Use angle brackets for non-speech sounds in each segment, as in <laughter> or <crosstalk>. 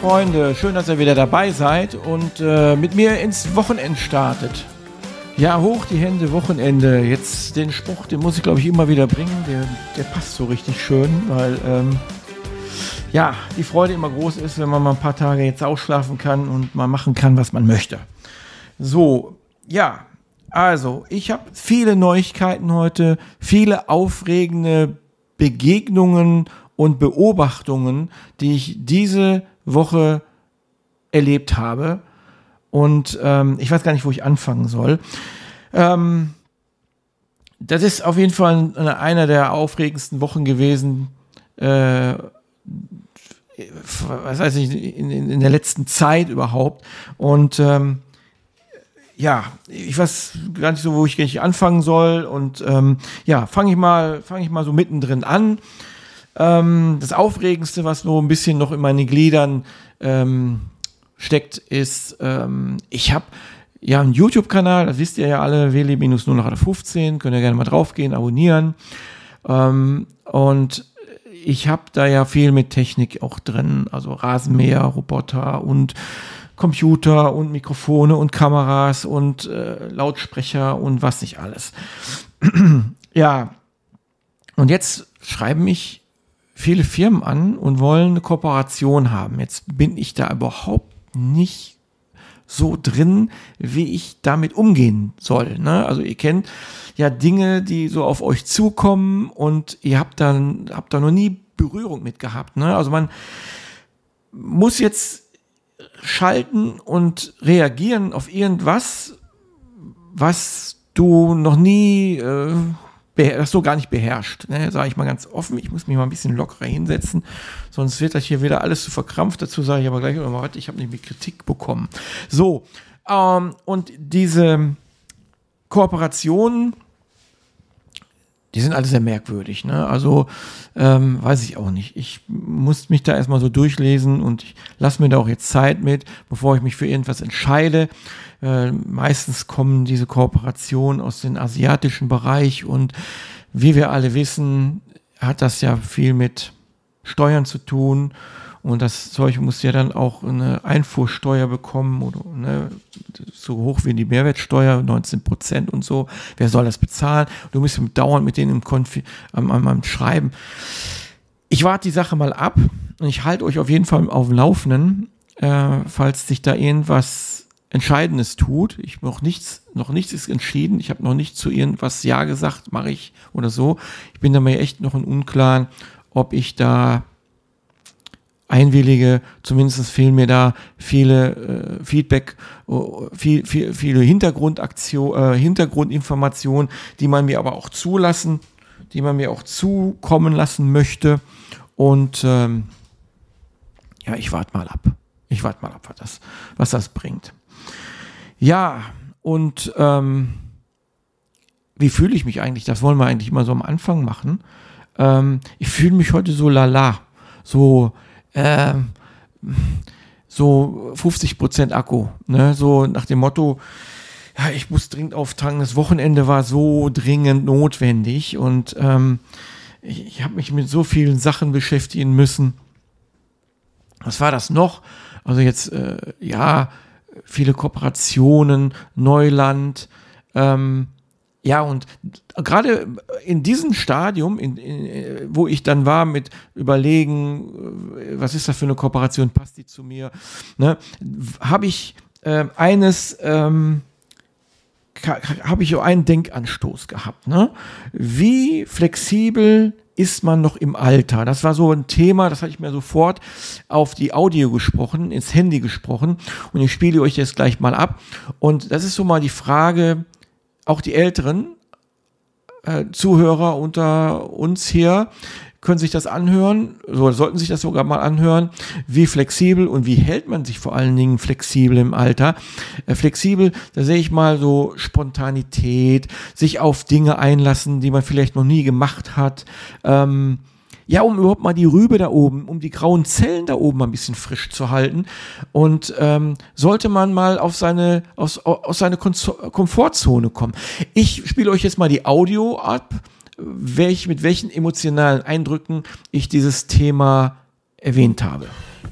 Freunde, schön, dass ihr wieder dabei seid und äh, mit mir ins Wochenende startet. Ja, hoch die Hände, Wochenende. Jetzt den Spruch, den muss ich glaube ich immer wieder bringen. Der, der passt so richtig schön, weil ähm, ja, die Freude immer groß ist, wenn man mal ein paar Tage jetzt ausschlafen kann und mal machen kann, was man möchte. So, ja, also ich habe viele Neuigkeiten heute, viele aufregende Begegnungen und Beobachtungen, die ich diese Woche erlebt habe. Und ähm, ich weiß gar nicht, wo ich anfangen soll. Ähm, das ist auf jeden Fall einer der aufregendsten Wochen gewesen. Äh, was heißt ich, in, in, in, der letzten Zeit überhaupt. Und ähm, ja, ich weiß gar nicht so, wo ich anfangen soll. Und ähm, ja, fange ich mal, fange ich mal so mittendrin an. Ähm, das Aufregendste, was so ein bisschen noch in meine Gliedern ähm, steckt, ist, ähm, ich habe ja einen YouTube-Kanal, das wisst ihr ja alle, wli-015, könnt ihr gerne mal draufgehen, abonnieren. Ähm, und ich habe da ja viel mit Technik auch drin, also Rasenmäher, Roboter und Computer und Mikrofone und Kameras und äh, Lautsprecher und was nicht alles. <clears throat> ja, und jetzt schreiben mich viele Firmen an und wollen eine Kooperation haben. Jetzt bin ich da überhaupt nicht so drin, wie ich damit umgehen soll. Ne? Also ihr kennt ja Dinge, die so auf euch zukommen und ihr habt dann habt da noch nie Berührung mit gehabt. Ne? Also man muss jetzt schalten und reagieren auf irgendwas, was du noch nie äh, das so gar nicht beherrscht. Ne? Sage ich mal ganz offen, ich muss mich mal ein bisschen lockerer hinsetzen, sonst wird das hier wieder alles zu verkrampft. Dazu sage ich aber gleich nochmal, warte, ich habe nämlich Kritik bekommen. So, ähm, und diese Kooperationen, die sind alle sehr merkwürdig. Ne? Also ähm, weiß ich auch nicht. Ich muss mich da erstmal so durchlesen und ich lasse mir da auch jetzt Zeit mit, bevor ich mich für irgendwas entscheide. Äh, meistens kommen diese Kooperationen aus dem asiatischen Bereich und wie wir alle wissen, hat das ja viel mit Steuern zu tun. Und das Zeug muss ja dann auch eine Einfuhrsteuer bekommen oder ne, so hoch wie die Mehrwertsteuer, 19 Prozent und so. Wer soll das bezahlen? Du musst dauernd mit denen im Konfi am, am, am Schreiben. Ich warte die Sache mal ab und ich halte euch auf jeden Fall auf dem Laufenden, äh, falls sich da irgendwas Entscheidendes tut. Ich noch nichts, noch nichts ist entschieden. Ich habe noch nicht zu irgendwas Ja gesagt, mache ich oder so. Ich bin da mir echt noch im Unklaren, ob ich da einwillige. Zumindest fehlen mir da viele äh, Feedback, uh, viel, viel, viele Hintergrundaktion, äh, Hintergrundinformationen, die man mir aber auch zulassen, die man mir auch zukommen lassen möchte. Und ähm, ja, ich warte mal ab. Ich warte mal ab, was das, was das bringt. Ja, und ähm, wie fühle ich mich eigentlich? Das wollen wir eigentlich immer so am Anfang machen. Ähm, ich fühle mich heute so lala, so äh, so 50 Prozent Akku, ne? So nach dem Motto, ja, ich muss dringend auftanken. Das Wochenende war so dringend notwendig und ähm, ich, ich habe mich mit so vielen Sachen beschäftigen müssen. Was war das noch? Also jetzt, äh, ja, viele Kooperationen, Neuland, ähm, ja, und gerade in diesem Stadium, in, in, wo ich dann war mit überlegen, äh, was ist das für eine Kooperation, passt die zu mir, ne, habe ich äh, eines, ähm, habe ich einen Denkanstoß gehabt. Ne? Wie flexibel ist man noch im Alter? Das war so ein Thema, das hatte ich mir sofort auf die Audio gesprochen, ins Handy gesprochen und ich spiele euch jetzt gleich mal ab. Und das ist so mal die Frage, auch die älteren äh, Zuhörer unter uns hier können sich das anhören, so sollten sich das sogar mal anhören, wie flexibel und wie hält man sich vor allen Dingen flexibel im Alter. Äh, flexibel, da sehe ich mal so Spontanität, sich auf Dinge einlassen, die man vielleicht noch nie gemacht hat. Ähm, ja, um überhaupt mal die Rübe da oben, um die grauen Zellen da oben ein bisschen frisch zu halten. Und ähm, sollte man mal auf seine, aus, aus seine Komfortzone kommen. Ich spiele euch jetzt mal die Audio ab, welch, mit welchen emotionalen Eindrücken ich dieses Thema erwähnt habe.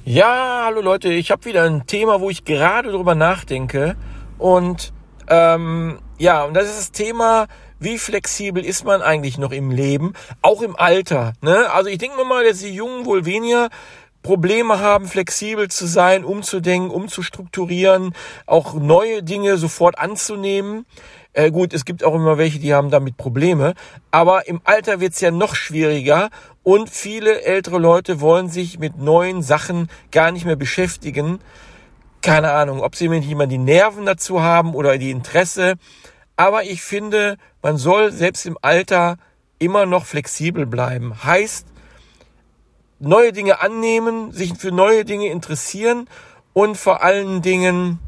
Ja, hallo Leute, ich habe wieder ein Thema, wo ich gerade drüber nachdenke. Und ähm, ja, und das ist das Thema, wie flexibel ist man eigentlich noch im Leben, auch im Alter. Ne? Also ich denke mal, dass die Jungen wohl weniger Probleme haben, flexibel zu sein, umzudenken, umzustrukturieren, auch neue Dinge sofort anzunehmen. Äh, gut, es gibt auch immer welche, die haben damit Probleme. Aber im Alter wird's ja noch schwieriger und viele ältere Leute wollen sich mit neuen Sachen gar nicht mehr beschäftigen. Keine Ahnung, ob sie nicht immer die Nerven dazu haben oder die Interesse. Aber ich finde, man soll selbst im Alter immer noch flexibel bleiben. Heißt, neue Dinge annehmen, sich für neue Dinge interessieren und vor allen Dingen,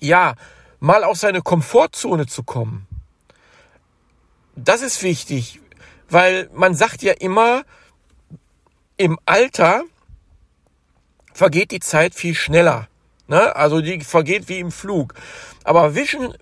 ja, mal aus seiner Komfortzone zu kommen. Das ist wichtig, weil man sagt ja immer, im Alter vergeht die Zeit viel schneller. Ne? Also die vergeht wie im Flug. Aber Wischen,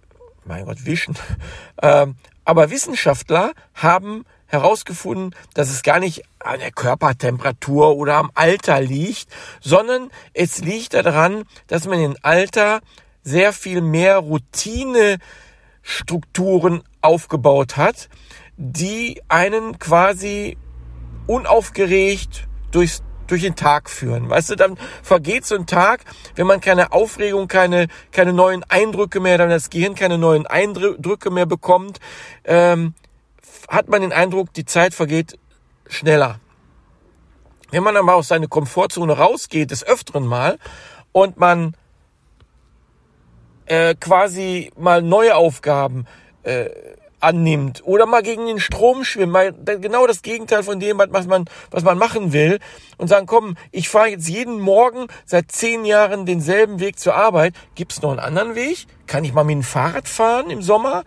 mein Gott, Wischen, <laughs> äh, aber Wissenschaftler haben herausgefunden, dass es gar nicht an der Körpertemperatur oder am Alter liegt, sondern es liegt daran, dass man im Alter sehr viel mehr Routinestrukturen aufgebaut hat, die einen quasi unaufgeregt durchs durch den Tag führen. Weißt du, dann vergeht so ein Tag, wenn man keine Aufregung, keine, keine neuen Eindrücke mehr, dann das Gehirn keine neuen Eindrücke mehr bekommt, ähm, hat man den Eindruck, die Zeit vergeht schneller. Wenn man aber aus seiner Komfortzone rausgeht, des Öfteren mal, und man äh, quasi mal neue Aufgaben äh, annimmt oder mal gegen den Strom schwimmt, mal genau das Gegenteil von dem, was man, was man machen will und sagen, komm, ich fahre jetzt jeden Morgen seit zehn Jahren denselben Weg zur Arbeit. Gibt's noch einen anderen Weg? Kann ich mal mit dem Fahrrad fahren im Sommer?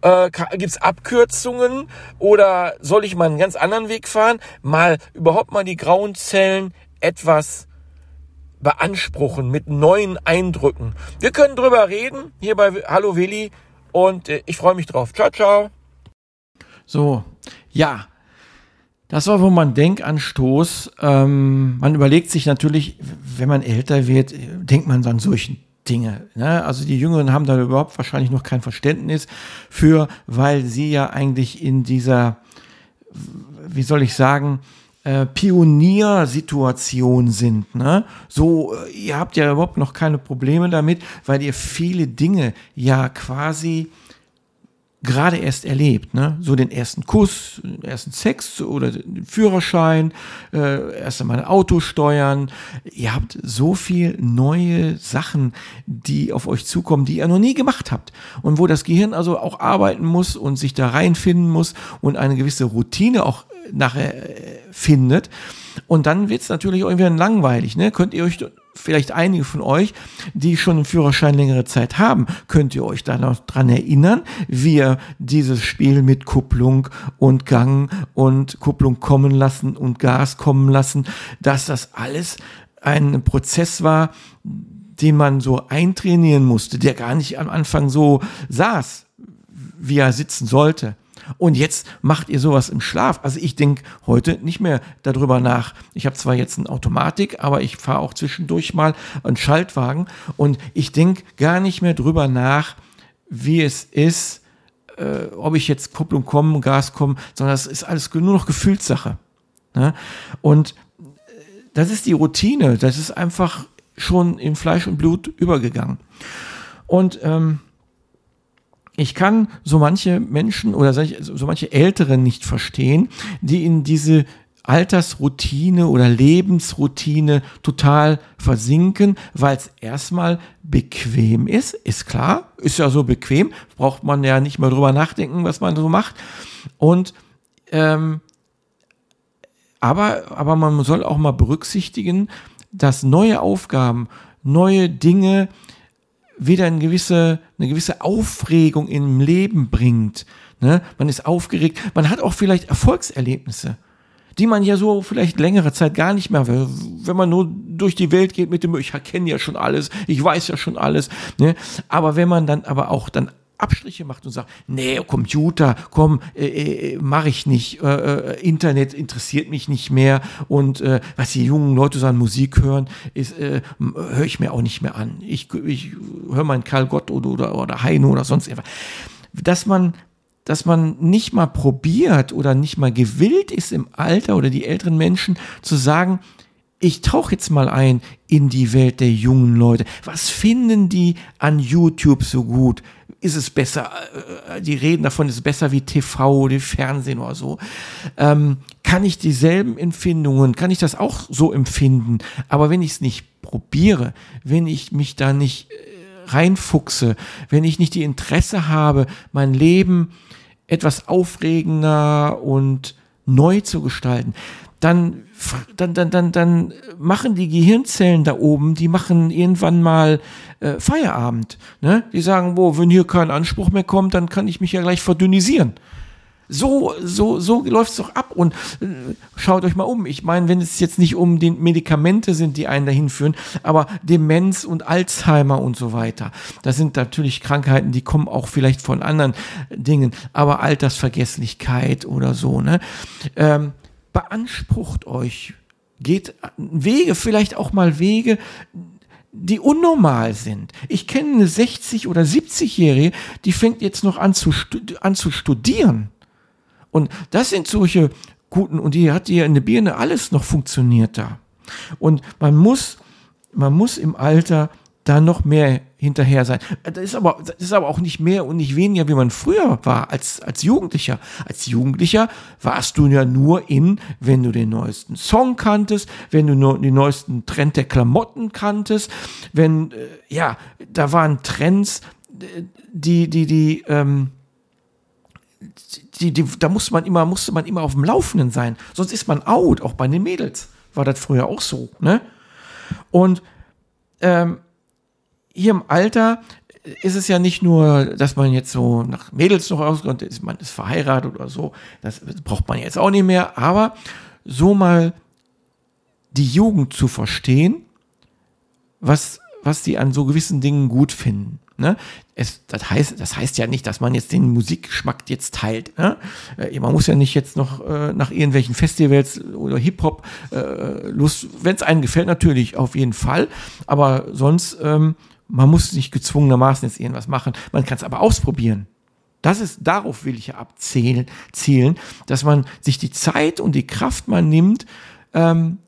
Äh, gibt's Abkürzungen oder soll ich mal einen ganz anderen Weg fahren? Mal überhaupt mal die grauen Zellen etwas beanspruchen mit neuen Eindrücken. Wir können drüber reden hier bei Hallo Willi und äh, ich freue mich drauf. Ciao, ciao. So, ja. Das war wohl mein Denkanstoß. Ähm, man überlegt sich natürlich, wenn man älter wird, denkt man an solchen Dinge. Ne? Also die Jüngeren haben da überhaupt wahrscheinlich noch kein Verständnis für, weil sie ja eigentlich in dieser, wie soll ich sagen, äh, Pioniersituation sind. Ne? So, äh, ihr habt ja überhaupt noch keine Probleme damit, weil ihr viele Dinge ja quasi gerade erst erlebt, ne? So den ersten Kuss, den ersten Sex oder den Führerschein, äh, erst einmal ein Auto steuern. Ihr habt so viel neue Sachen, die auf euch zukommen, die ihr noch nie gemacht habt. Und wo das Gehirn also auch arbeiten muss und sich da reinfinden muss und eine gewisse Routine auch nachher äh, findet. Und dann wird es natürlich irgendwann langweilig. Ne? Könnt ihr euch, vielleicht einige von euch, die schon einen Führerschein längere Zeit haben, könnt ihr euch da noch dran erinnern, wie ihr dieses Spiel mit Kupplung und Gang und Kupplung kommen lassen und Gas kommen lassen, dass das alles ein Prozess war, den man so eintrainieren musste, der gar nicht am Anfang so saß, wie er sitzen sollte. Und jetzt macht ihr sowas im Schlaf. Also ich denke heute nicht mehr darüber nach. Ich habe zwar jetzt eine Automatik, aber ich fahre auch zwischendurch mal einen Schaltwagen und ich denke gar nicht mehr drüber nach, wie es ist, äh, ob ich jetzt Kupplung komme, Gas komme, sondern das ist alles nur noch Gefühlssache. Ne? Und äh, das ist die Routine, das ist einfach schon in Fleisch und Blut übergegangen. Und ähm, ich kann so manche Menschen oder so manche Älteren nicht verstehen, die in diese Altersroutine oder Lebensroutine total versinken, weil es erstmal bequem ist, ist klar, ist ja so bequem, braucht man ja nicht mehr drüber nachdenken, was man so macht. Und ähm, aber, aber man soll auch mal berücksichtigen, dass neue Aufgaben, neue Dinge, wieder eine gewisse, eine gewisse Aufregung im Leben bringt. Ne? Man ist aufgeregt, man hat auch vielleicht Erfolgserlebnisse, die man ja so vielleicht längere Zeit gar nicht mehr, wenn man nur durch die Welt geht mit dem, ich kenne ja schon alles, ich weiß ja schon alles. Ne? Aber wenn man dann aber auch dann Abstriche macht und sagt, nee, Computer, komm, äh, äh, mache ich nicht, äh, äh, Internet interessiert mich nicht mehr und äh, was die jungen Leute so an Musik hören, ist äh, höre ich mir auch nicht mehr an. Ich, ich höre meinen Karl Gott oder, oder, oder Heino oder sonst etwas. Dass man dass man nicht mal probiert oder nicht mal gewillt ist im Alter oder die älteren Menschen zu sagen, ich tauche jetzt mal ein in die Welt der jungen Leute. Was finden die an YouTube so gut? Ist es besser? Äh, die reden davon, ist es besser wie TV oder Fernsehen oder so. Ähm, kann ich dieselben Empfindungen, kann ich das auch so empfinden? Aber wenn ich es nicht probiere, wenn ich mich da nicht äh, reinfuchse, wenn ich nicht die Interesse habe, mein Leben etwas aufregender und neu zu gestalten, dann, dann, dann, dann, dann machen die Gehirnzellen da oben, die machen irgendwann mal äh, Feierabend. Ne? Die sagen, wo, wenn hier kein Anspruch mehr kommt, dann kann ich mich ja gleich verdünnisieren. So, so, so läuft es doch ab. Und äh, schaut euch mal um. Ich meine, wenn es jetzt nicht um die Medikamente sind, die einen dahin führen, aber Demenz und Alzheimer und so weiter. Das sind natürlich Krankheiten, die kommen auch vielleicht von anderen Dingen, aber Altersvergesslichkeit oder so. Ne? Ähm, beansprucht euch, geht Wege, vielleicht auch mal Wege, die unnormal sind. Ich kenne eine 60- oder 70-Jährige, die fängt jetzt noch an zu, an zu studieren. Und das sind solche guten, und die hat hier in der Birne alles noch funktioniert da. Und man muss, man muss im Alter da noch mehr hinterher sein. Das ist aber, das ist aber auch nicht mehr und nicht weniger, wie man früher war als, als Jugendlicher. Als Jugendlicher warst du ja nur in, wenn du den neuesten Song kanntest, wenn du nur den neuesten Trend der Klamotten kanntest, wenn, äh, ja, da waren Trends, die, die, die, ähm, die, die, da musste man immer, musste man immer auf dem Laufenden sein. Sonst ist man out, auch bei den Mädels. War das früher auch so, ne? Und ähm, hier im Alter ist es ja nicht nur, dass man jetzt so nach Mädels noch auskommt, ist, man ist verheiratet oder so, das braucht man jetzt auch nicht mehr, aber so mal die Jugend zu verstehen, was, was die an so gewissen Dingen gut finden. Ne? Es, das, heißt, das heißt ja nicht, dass man jetzt den Musikgeschmack jetzt teilt. Ne? Äh, man muss ja nicht jetzt noch äh, nach irgendwelchen Festivals oder Hip-Hop äh, Lust, wenn es einem gefällt, natürlich auf jeden Fall. Aber sonst ähm, man muss nicht gezwungenermaßen jetzt irgendwas machen. Man kann es aber ausprobieren. Das ist, darauf will ich ja abzählen, zielen, dass man sich die Zeit und die Kraft mal nimmt, ähm,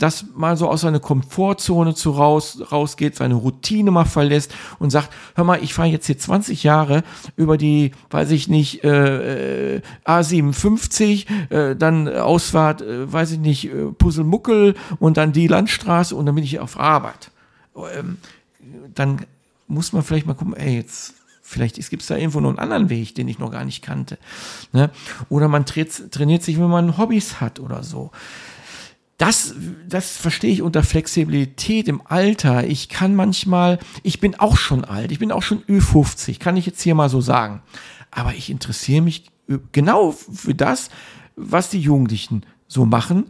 dass man so aus seiner Komfortzone zu raus, rausgeht, seine Routine mal verlässt und sagt, hör mal, ich fahre jetzt hier 20 Jahre über die, weiß ich nicht, äh, äh A57, äh, dann Ausfahrt, äh, weiß ich nicht, äh, Puzzlemuckel und dann die Landstraße und dann bin ich auf Arbeit. Ähm, dann muss man vielleicht mal gucken, ey, jetzt Vielleicht gibt es da irgendwo noch einen anderen Weg, den ich noch gar nicht kannte. Ne? Oder man trainiert, sich, wenn man Hobbys hat oder so. Das, das verstehe ich unter Flexibilität im Alter. Ich kann manchmal, ich bin auch schon alt, ich bin auch schon Ü50, kann ich jetzt hier mal so sagen. Aber ich interessiere mich genau für das, was die Jugendlichen so machen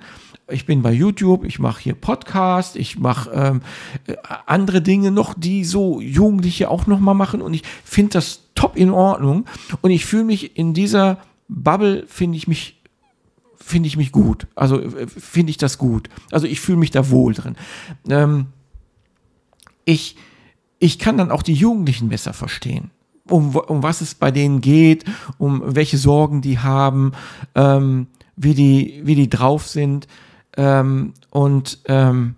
ich bin bei YouTube, ich mache hier Podcast, ich mache ähm, äh, andere Dinge noch, die so Jugendliche auch noch mal machen und ich finde das top in Ordnung und ich fühle mich in dieser Bubble finde ich mich finde ich mich gut. Also äh, finde ich das gut. Also ich fühle mich da wohl drin. Ähm, ich ich kann dann auch die Jugendlichen besser verstehen. Um, um was es bei denen geht, um welche Sorgen die haben, ähm, wie die, wie die drauf sind. Ähm, und ähm,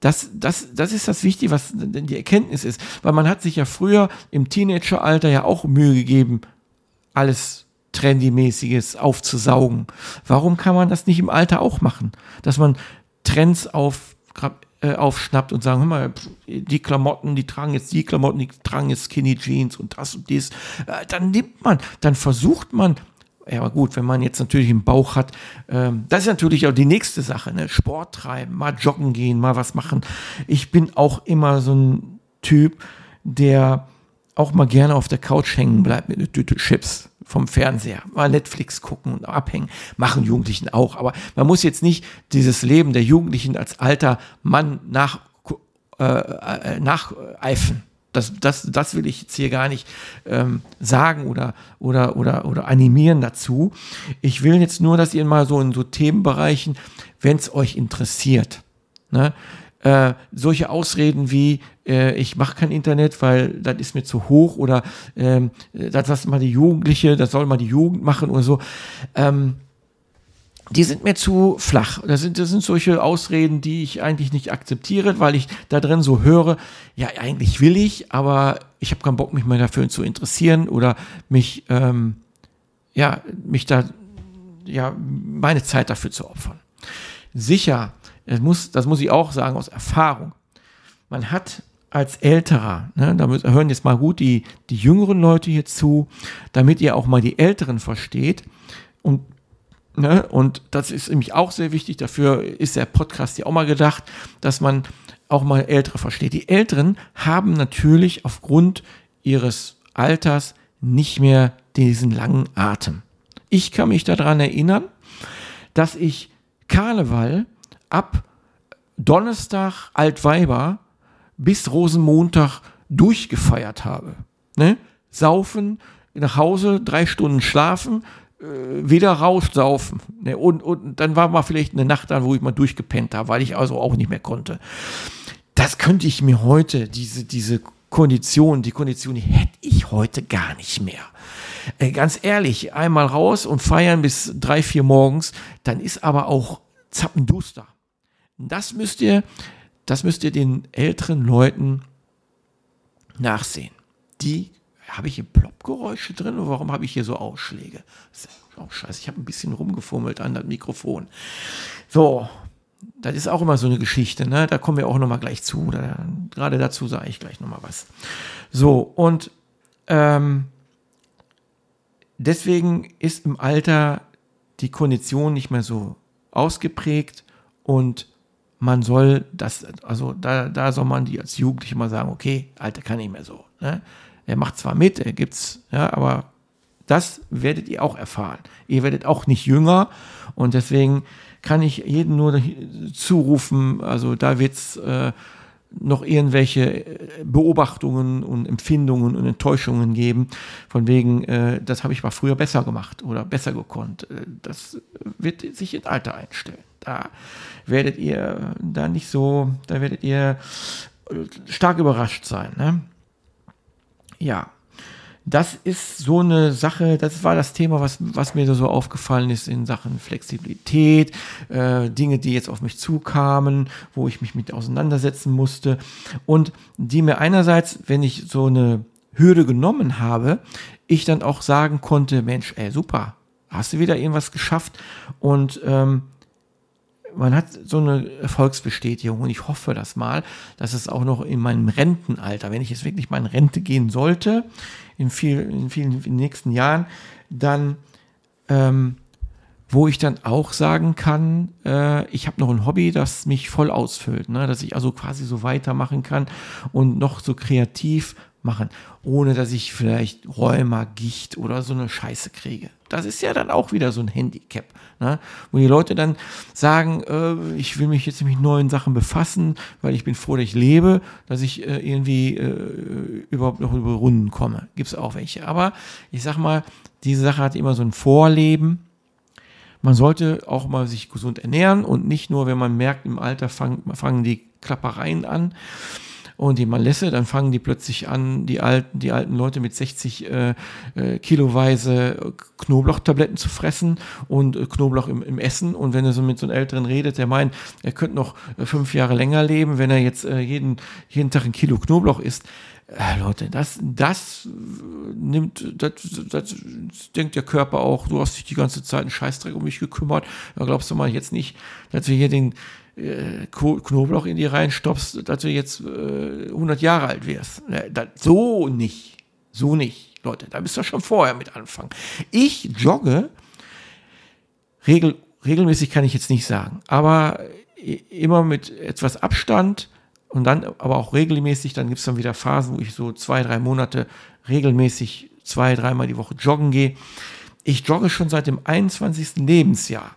das, das, das ist das Wichtige, was die Erkenntnis ist. Weil man hat sich ja früher im Teenageralter ja auch Mühe gegeben, alles Trendy-mäßiges aufzusaugen. Warum kann man das nicht im Alter auch machen? Dass man Trends auf, äh, aufschnappt und sagen, hör mal, die Klamotten, die tragen jetzt die Klamotten, die tragen jetzt Skinny Jeans und das und dies. Äh, dann nimmt man, dann versucht man ja, aber gut, wenn man jetzt natürlich einen Bauch hat, ähm, das ist natürlich auch die nächste Sache, ne? Sport treiben, mal joggen gehen, mal was machen. Ich bin auch immer so ein Typ, der auch mal gerne auf der Couch hängen bleibt mit einer Tüte Chips vom Fernseher, mal Netflix gucken und abhängen, machen Jugendlichen auch. Aber man muss jetzt nicht dieses Leben der Jugendlichen als alter Mann nach, äh, äh nacheifern. Das, das, das will ich jetzt hier gar nicht ähm, sagen oder, oder, oder, oder animieren dazu. Ich will jetzt nur, dass ihr mal so in so Themenbereichen, wenn es euch interessiert, ne, äh, solche Ausreden wie, äh, ich mache kein Internet, weil das ist mir zu hoch oder ähm, das was mal die Jugendliche, das soll mal die Jugend machen oder so. Ähm, die sind mir zu flach. Das sind, das sind solche Ausreden, die ich eigentlich nicht akzeptiere, weil ich da drin so höre, ja, eigentlich will ich, aber ich habe keinen Bock, mich mehr dafür zu interessieren oder mich, ähm, ja, mich da, ja, meine Zeit dafür zu opfern. Sicher, das muss, das muss ich auch sagen aus Erfahrung. Man hat als Älterer, ne, da hören jetzt mal gut die, die jüngeren Leute hier zu, damit ihr auch mal die Älteren versteht. Und Ne? Und das ist nämlich auch sehr wichtig. Dafür ist der Podcast ja auch mal gedacht, dass man auch mal Ältere versteht. Die Älteren haben natürlich aufgrund ihres Alters nicht mehr diesen langen Atem. Ich kann mich daran erinnern, dass ich Karneval ab Donnerstag Altweiber bis Rosenmontag durchgefeiert habe. Ne? Saufen, nach Hause, drei Stunden schlafen, wieder raussaufen. Ne? Und, und dann war mal vielleicht eine Nacht an, wo ich mal durchgepennt habe, weil ich also auch nicht mehr konnte. Das könnte ich mir heute, diese, diese Kondition, die Kondition, die hätte ich heute gar nicht mehr. Äh, ganz ehrlich, einmal raus und feiern bis drei, vier morgens, dann ist aber auch zappenduster. Das müsst ihr, das müsst ihr den älteren Leuten nachsehen. Die habe ich hier Ploppgeräusche drin oder warum habe ich hier so Ausschläge? Das ist auch scheiße. Ich habe ein bisschen rumgefummelt an das Mikrofon. So, das ist auch immer so eine Geschichte, ne? Da kommen wir auch nochmal gleich zu. Da, gerade dazu sage ich gleich nochmal was. So, und ähm, deswegen ist im Alter die Kondition nicht mehr so ausgeprägt und man soll das, also da, da soll man die als Jugendliche mal sagen, okay, Alter kann nicht mehr so. Ne? Er macht zwar mit, er gibt's, ja, aber das werdet ihr auch erfahren. Ihr werdet auch nicht jünger und deswegen kann ich jedem nur zurufen, also da wird's äh, noch irgendwelche äh, Beobachtungen und Empfindungen und Enttäuschungen geben, von wegen, äh, das habe ich mal früher besser gemacht oder besser gekonnt. Äh, das wird sich ins Alter einstellen. Da werdet ihr da nicht so, da werdet ihr stark überrascht sein. Ne? Ja, das ist so eine Sache, das war das Thema, was, was mir so aufgefallen ist in Sachen Flexibilität, äh, Dinge, die jetzt auf mich zukamen, wo ich mich mit auseinandersetzen musste und die mir einerseits, wenn ich so eine Hürde genommen habe, ich dann auch sagen konnte, Mensch, ey, super, hast du wieder irgendwas geschafft und ähm, man hat so eine Erfolgsbestätigung und ich hoffe das mal, dass es auch noch in meinem Rentenalter, wenn ich jetzt wirklich mal in Rente gehen sollte, in, viel, in vielen in den nächsten Jahren, dann, ähm, wo ich dann auch sagen kann, äh, ich habe noch ein Hobby, das mich voll ausfüllt, ne? dass ich also quasi so weitermachen kann und noch so kreativ machen, ohne dass ich vielleicht Rheuma, Gicht oder so eine Scheiße kriege. Das ist ja dann auch wieder so ein Handicap, ne? wo die Leute dann sagen, äh, ich will mich jetzt mit neuen Sachen befassen, weil ich bin froh, dass ich lebe, dass ich äh, irgendwie äh, überhaupt noch über Runden komme. Gibt es auch welche. Aber ich sag mal, diese Sache hat immer so ein Vorleben. Man sollte auch mal sich gesund ernähren und nicht nur, wenn man merkt, im Alter fang, fangen die Klappereien an und die man lässe, dann fangen die plötzlich an, die alten, die alten Leute mit 60 äh, äh, kiloweise Knoblauchtabletten zu fressen und äh, Knoblauch im, im, Essen. Und wenn er so mit so einem Älteren redet, der meint, er könnte noch äh, fünf Jahre länger leben, wenn er jetzt äh, jeden, jeden Tag ein Kilo Knoblauch isst. Äh, Leute, das, das nimmt, das, das, denkt der Körper auch, du hast dich die ganze Zeit einen Scheißdreck um mich gekümmert. Da glaubst du mal jetzt nicht, dass wir hier den, äh, Knoblauch in die reinstopfst, dass du jetzt äh, 100 Jahre alt wirst. Ne, so nicht. So nicht, Leute. Da bist du schon vorher mit anfangen. Ich jogge regel, regelmäßig kann ich jetzt nicht sagen, aber immer mit etwas Abstand und dann aber auch regelmäßig. Dann gibt es dann wieder Phasen, wo ich so zwei, drei Monate regelmäßig zwei, dreimal die Woche joggen gehe. Ich jogge schon seit dem 21. Lebensjahr.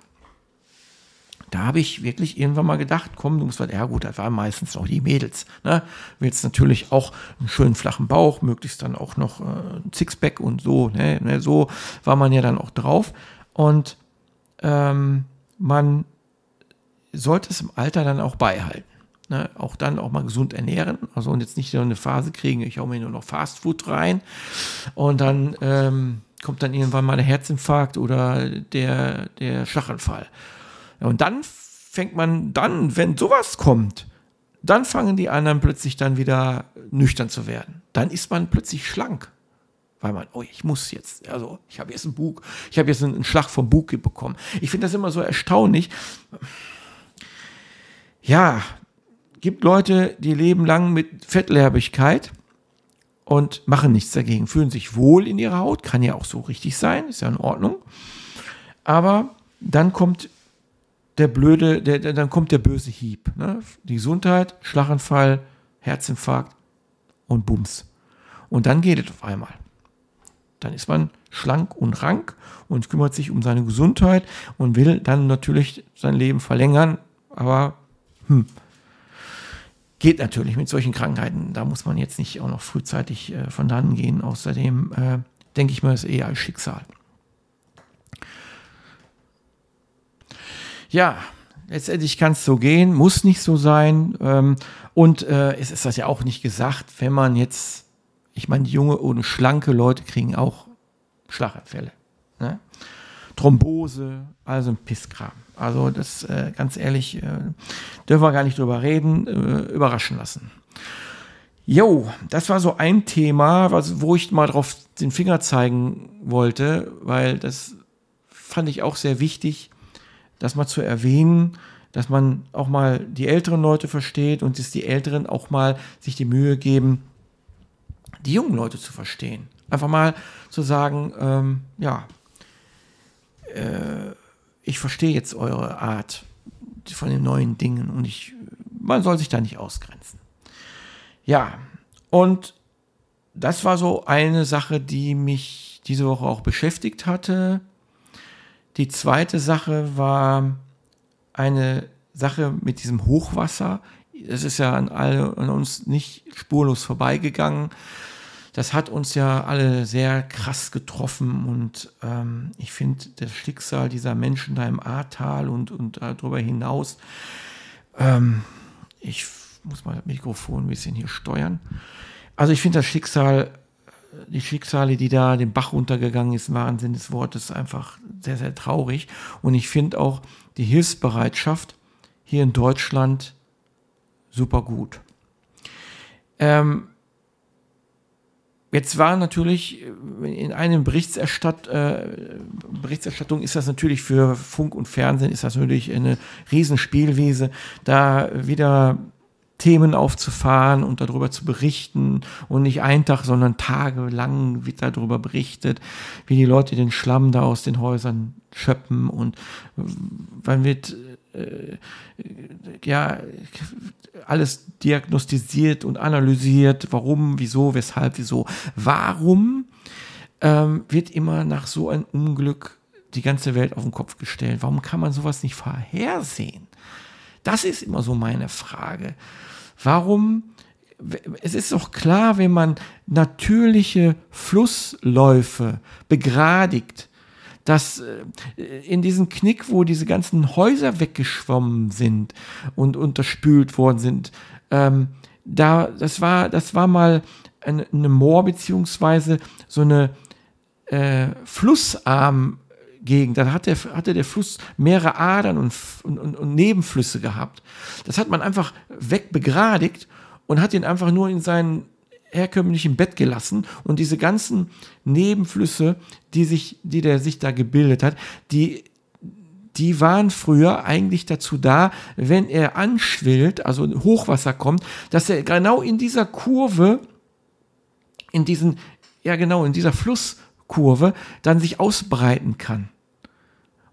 Da habe ich wirklich irgendwann mal gedacht, komm, du musst was, ja gut, das waren meistens noch die Mädels. Ne? Willst natürlich auch einen schönen flachen Bauch, möglichst dann auch noch äh, ein Sixpack und so. Ne? ne? So war man ja dann auch drauf. Und ähm, man sollte es im Alter dann auch beibehalten. Ne? Auch dann auch mal gesund ernähren. Also und jetzt nicht nur eine Phase kriegen, ich hau mir nur noch Fastfood rein und dann ähm, kommt dann irgendwann mal der Herzinfarkt oder der, der Schlaganfall. Und dann fängt man dann, wenn sowas kommt, dann fangen die anderen plötzlich dann wieder nüchtern zu werden. Dann ist man plötzlich schlank. Weil man, oh, ich muss jetzt, also ich habe jetzt einen Bug, ich habe jetzt einen, Schlag vom Bug bekommen. Ich finde das immer so erstaunlich. Ja, gibt Leute, die leben lang mit Fettlerbigkeit und machen nichts dagegen, fühlen sich wohl in ihrer Haut, kann ja auch so richtig sein, ist ja in Ordnung. Aber dann kommt der blöde, der, der, dann kommt der böse Hieb. Ne? Die Gesundheit, Schlaganfall, Herzinfarkt und Bums. Und dann geht es auf einmal. Dann ist man schlank und rank und kümmert sich um seine Gesundheit und will dann natürlich sein Leben verlängern. Aber hm, geht natürlich mit solchen Krankheiten. Da muss man jetzt nicht auch noch frühzeitig äh, von dann gehen. Außerdem äh, denke ich mal, ist eher als Schicksal. Ja, letztendlich kann es so gehen, muss nicht so sein. Ähm, und äh, es ist das ja auch nicht gesagt, wenn man jetzt, ich meine, junge und schlanke Leute kriegen auch Schlaganfälle. Ne? Thrombose, also ein Pisskram. Also das, äh, ganz ehrlich, äh, dürfen wir gar nicht drüber reden, äh, überraschen lassen. Jo, das war so ein Thema, was, wo ich mal drauf den Finger zeigen wollte, weil das fand ich auch sehr wichtig das mal zu erwähnen, dass man auch mal die älteren Leute versteht und dass die Älteren auch mal sich die Mühe geben, die jungen Leute zu verstehen. Einfach mal zu sagen, ähm, ja, äh, ich verstehe jetzt eure Art von den neuen Dingen und ich, man soll sich da nicht ausgrenzen. Ja, und das war so eine Sache, die mich diese Woche auch beschäftigt hatte. Die zweite Sache war eine Sache mit diesem Hochwasser. Es ist ja an, alle, an uns nicht spurlos vorbeigegangen. Das hat uns ja alle sehr krass getroffen und ähm, ich finde das Schicksal dieser Menschen da im Ahrtal und, und darüber hinaus, ähm, ich muss mal das Mikrofon ein bisschen hier steuern. Also ich finde das Schicksal die Schicksale, die da den Bach runtergegangen ist, Wahnsinn des Wortes, einfach sehr, sehr traurig. Und ich finde auch die Hilfsbereitschaft hier in Deutschland super gut. Ähm, Jetzt war natürlich in einem Berichterstatt, äh, Berichterstattung ist das natürlich für Funk und Fernsehen ist das natürlich eine Riesenspielwiese, da wieder Themen aufzufahren und darüber zu berichten und nicht ein Tag, sondern tagelang wird darüber berichtet, wie die Leute den Schlamm da aus den Häusern schöppen und wann wird äh, ja alles diagnostiziert und analysiert, warum, wieso, weshalb, wieso. Warum ähm, wird immer nach so einem Unglück die ganze Welt auf den Kopf gestellt? Warum kann man sowas nicht vorhersehen? Das ist immer so meine Frage. Warum? Es ist doch klar, wenn man natürliche Flussläufe begradigt, dass äh, in diesem Knick, wo diese ganzen Häuser weggeschwommen sind und unterspült worden sind, ähm, da, das war, das war mal eine, Moor beziehungsweise so eine äh, Flussarm Gegend. Da hat der, hatte der Fluss mehrere Adern und, und, und, Nebenflüsse gehabt. Das hat man einfach wegbegradigt und hat ihn einfach nur in sein herkömmlichen Bett gelassen und diese ganzen Nebenflüsse, die sich, die der sich da gebildet hat, die die waren früher eigentlich dazu da, wenn er anschwillt, also Hochwasser kommt, dass er genau in dieser Kurve, in diesen, ja genau, in dieser Fluss, Kurve dann sich ausbreiten kann.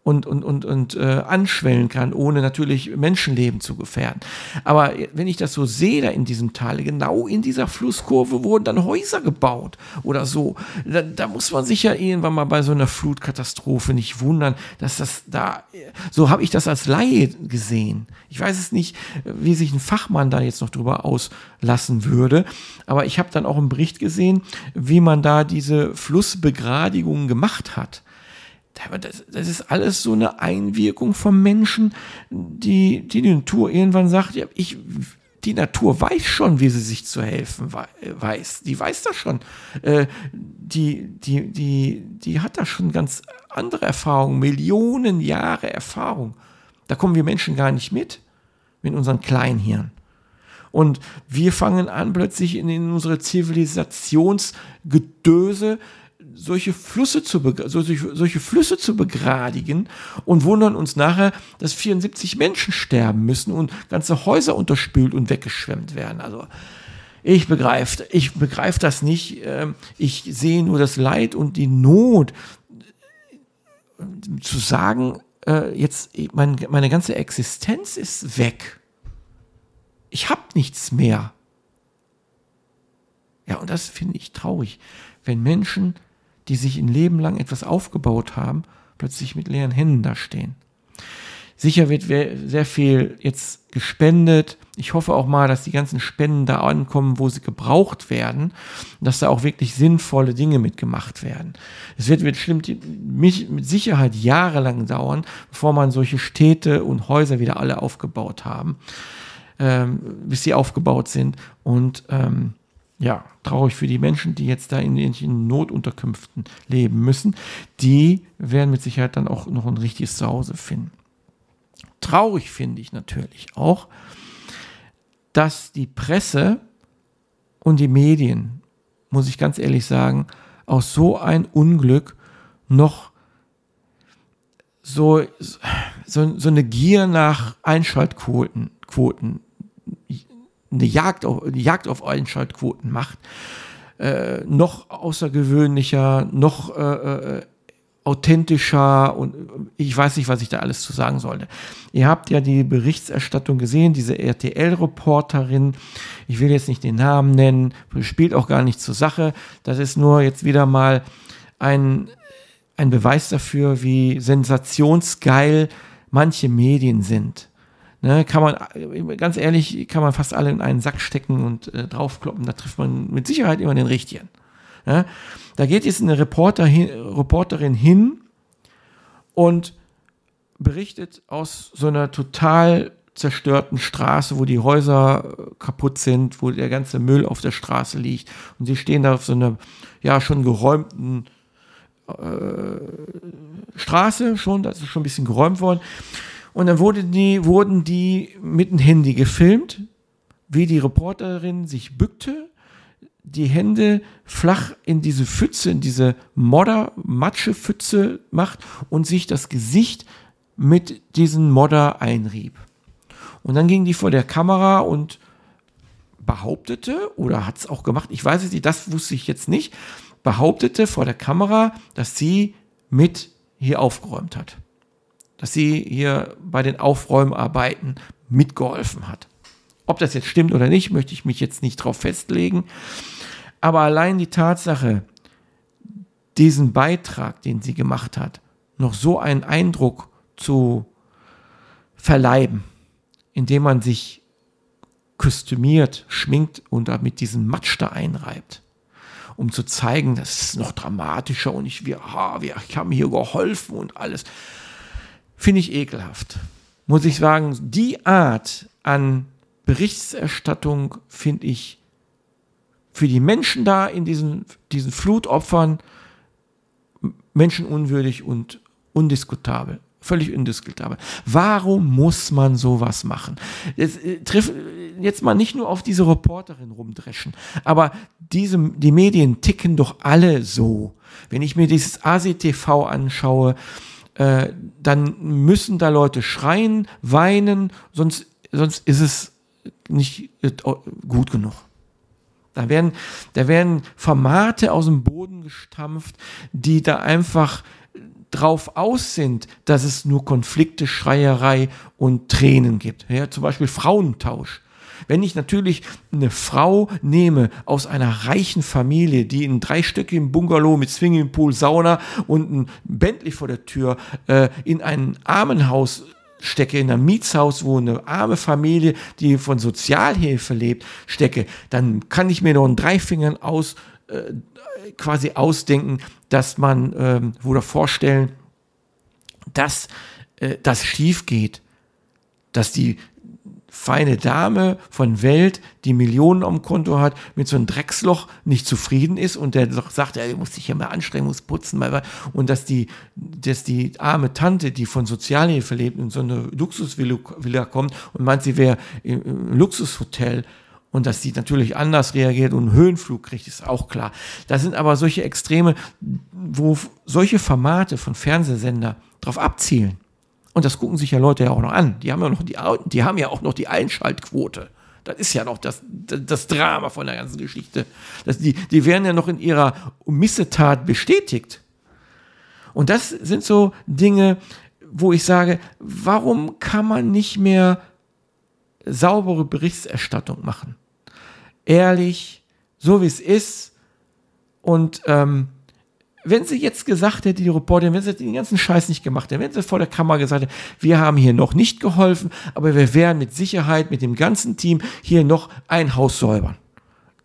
Und, und, und, und äh, anschwellen kann, ohne natürlich Menschenleben zu gefährden. Aber wenn ich das so sehe da in diesem Tal, genau in dieser Flusskurve wurden dann Häuser gebaut oder so. Da, da muss man sich ja irgendwann mal bei so einer Flutkatastrophe nicht wundern, dass das da, so habe ich das als Laie gesehen. Ich weiß es nicht, wie sich ein Fachmann da jetzt noch drüber auslassen würde, aber ich habe dann auch einen Bericht gesehen, wie man da diese Flussbegradigungen gemacht hat das, das ist alles so eine Einwirkung vom Menschen, die, die, die Natur irgendwann sagt, ja, ich, die Natur weiß schon, wie sie sich zu helfen weiß. Die weiß das schon. Äh, die, die, die, die hat da schon ganz andere Erfahrungen, Millionen Jahre Erfahrung. Da kommen wir Menschen gar nicht mit, mit unseren Kleinhirn. Und wir fangen an, plötzlich in, in unsere Zivilisationsgedöse solche Flüsse zu, solche, solche Flüsse zu begradigen und wundern uns nachher, dass 74 Menschen sterben müssen und ganze Häuser unterspült und weggeschwemmt werden. Also ich begreife ich begreif das nicht. Ähm, ich sehe nur das Leid und die Not. Zu sagen, äh, jetzt mein, meine ganze Existenz ist weg. Ich habe nichts mehr. Ja, und das finde ich traurig, wenn Menschen die sich ein Leben lang etwas aufgebaut haben, plötzlich mit leeren Händen dastehen. Sicher wird sehr viel jetzt gespendet. Ich hoffe auch mal, dass die ganzen Spenden da ankommen, wo sie gebraucht werden, dass da auch wirklich sinnvolle Dinge mitgemacht werden. Es wird bestimmt mit Sicherheit jahrelang dauern, bevor man solche Städte und Häuser wieder alle aufgebaut haben, ähm, bis sie aufgebaut sind. Und ähm, ja, traurig für die Menschen, die jetzt da in irgendwelchen Notunterkünften leben müssen. Die werden mit Sicherheit dann auch noch ein richtiges Zuhause finden. Traurig finde ich natürlich auch, dass die Presse und die Medien, muss ich ganz ehrlich sagen, aus so ein Unglück noch so, so, so eine Gier nach Einschaltquoten Quoten eine Jagd auf, eine Jagd auf Einschaltquoten macht, äh, noch außergewöhnlicher, noch äh, äh, authentischer und ich weiß nicht, was ich da alles zu sagen sollte. Ihr habt ja die Berichterstattung gesehen, diese RTL-Reporterin, ich will jetzt nicht den Namen nennen, spielt auch gar nicht zur Sache. Das ist nur jetzt wieder mal ein, ein Beweis dafür, wie sensationsgeil manche Medien sind. Ne, kann man, ganz ehrlich, kann man fast alle in einen Sack stecken und äh, draufkloppen. Da trifft man mit Sicherheit immer den richtigen. Ne? Da geht jetzt eine Reporter hin, Reporterin hin und berichtet aus so einer total zerstörten Straße, wo die Häuser äh, kaputt sind, wo der ganze Müll auf der Straße liegt. Und sie stehen da auf so einer, ja, schon geräumten äh, Straße, schon, das ist schon ein bisschen geräumt worden. Und dann wurde die, wurden die mit dem Handy gefilmt, wie die Reporterin sich bückte, die Hände flach in diese Pfütze, in diese Modder-Matsche-Pfütze macht und sich das Gesicht mit diesem Modder einrieb. Und dann ging die vor der Kamera und behauptete, oder hat es auch gemacht, ich weiß es nicht, das wusste ich jetzt nicht, behauptete vor der Kamera, dass sie mit hier aufgeräumt hat dass sie hier bei den Aufräumarbeiten mitgeholfen hat. Ob das jetzt stimmt oder nicht, möchte ich mich jetzt nicht drauf festlegen. Aber allein die Tatsache, diesen Beitrag, den sie gemacht hat, noch so einen Eindruck zu verleiben, indem man sich kostümiert, schminkt und damit diesen Matsch da einreibt, um zu zeigen, das ist noch dramatischer und ich, wir, ha, wir, ich habe mir hier geholfen und alles finde ich ekelhaft. Muss ich sagen, die Art an Berichterstattung finde ich für die Menschen da in diesen, diesen Flutopfern menschenunwürdig und undiskutabel. Völlig indiskutabel. Warum muss man sowas machen? Jetzt, äh, triff, jetzt mal nicht nur auf diese Reporterin rumdreschen, aber diese, die Medien ticken doch alle so. Wenn ich mir dieses ACTV anschaue, äh, dann müssen da Leute schreien, weinen, sonst, sonst ist es nicht äh, gut genug. Da werden, da werden Formate aus dem Boden gestampft, die da einfach drauf aus sind, dass es nur Konflikte, Schreierei und Tränen gibt. Ja, zum Beispiel Frauentausch. Wenn ich natürlich eine Frau nehme aus einer reichen Familie, die in dreistöckigen Bungalow mit Swimmingpool, Sauna und ein Bentley vor der Tür äh, in ein Armenhaus stecke, in einem Mietshaus, wo eine arme Familie, die von Sozialhilfe lebt, stecke, dann kann ich mir noch in drei Fingern aus, äh, quasi ausdenken, dass man, ähm, oder vorstellen, dass äh, das schief geht, dass die feine Dame von Welt, die Millionen am Konto hat, mit so einem Drecksloch nicht zufrieden ist und der doch sagt, er muss sich ja mal anstrengen, muss putzen, und dass die, dass die arme Tante, die von Sozialhilfe lebt, in so eine Luxusvilla kommt und meint, sie wäre im Luxushotel und dass sie natürlich anders reagiert und einen Höhenflug kriegt, ist auch klar. Das sind aber solche Extreme, wo solche Formate von Fernsehsender drauf abzielen. Und das gucken sich ja Leute ja auch noch an. Die haben ja noch die, die haben ja auch noch die Einschaltquote. Das ist ja noch das, das Drama von der ganzen Geschichte. Das, die, die werden ja noch in ihrer Missetat bestätigt. Und das sind so Dinge, wo ich sage, warum kann man nicht mehr saubere Berichterstattung machen? Ehrlich, so wie es ist. Und ähm, wenn sie jetzt gesagt hätte, die Reporterin, wenn sie den ganzen Scheiß nicht gemacht hätte, wenn sie vor der Kamera gesagt hätte, wir haben hier noch nicht geholfen, aber wir werden mit Sicherheit mit dem ganzen Team hier noch ein Haus säubern.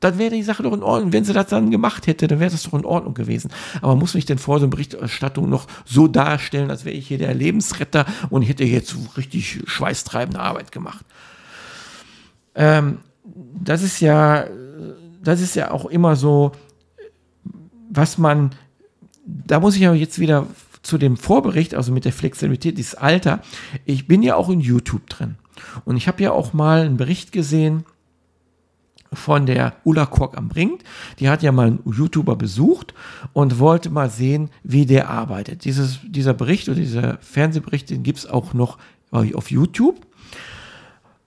Dann wäre die Sache doch in Ordnung. Wenn sie das dann gemacht hätte, dann wäre das doch in Ordnung gewesen. Aber muss mich denn vor so einer Berichterstattung noch so darstellen, als wäre ich hier der Lebensretter und hätte jetzt richtig schweißtreibende Arbeit gemacht. Ähm, das ist ja, das ist ja auch immer so, was man da muss ich aber jetzt wieder zu dem Vorbericht, also mit der Flexibilität, dieses Alter. Ich bin ja auch in YouTube drin. Und ich habe ja auch mal einen Bericht gesehen von der Ulla Kork am Brink. Die hat ja mal einen YouTuber besucht und wollte mal sehen, wie der arbeitet. Dieses, dieser Bericht oder dieser Fernsehbericht, den gibt es auch noch auf YouTube.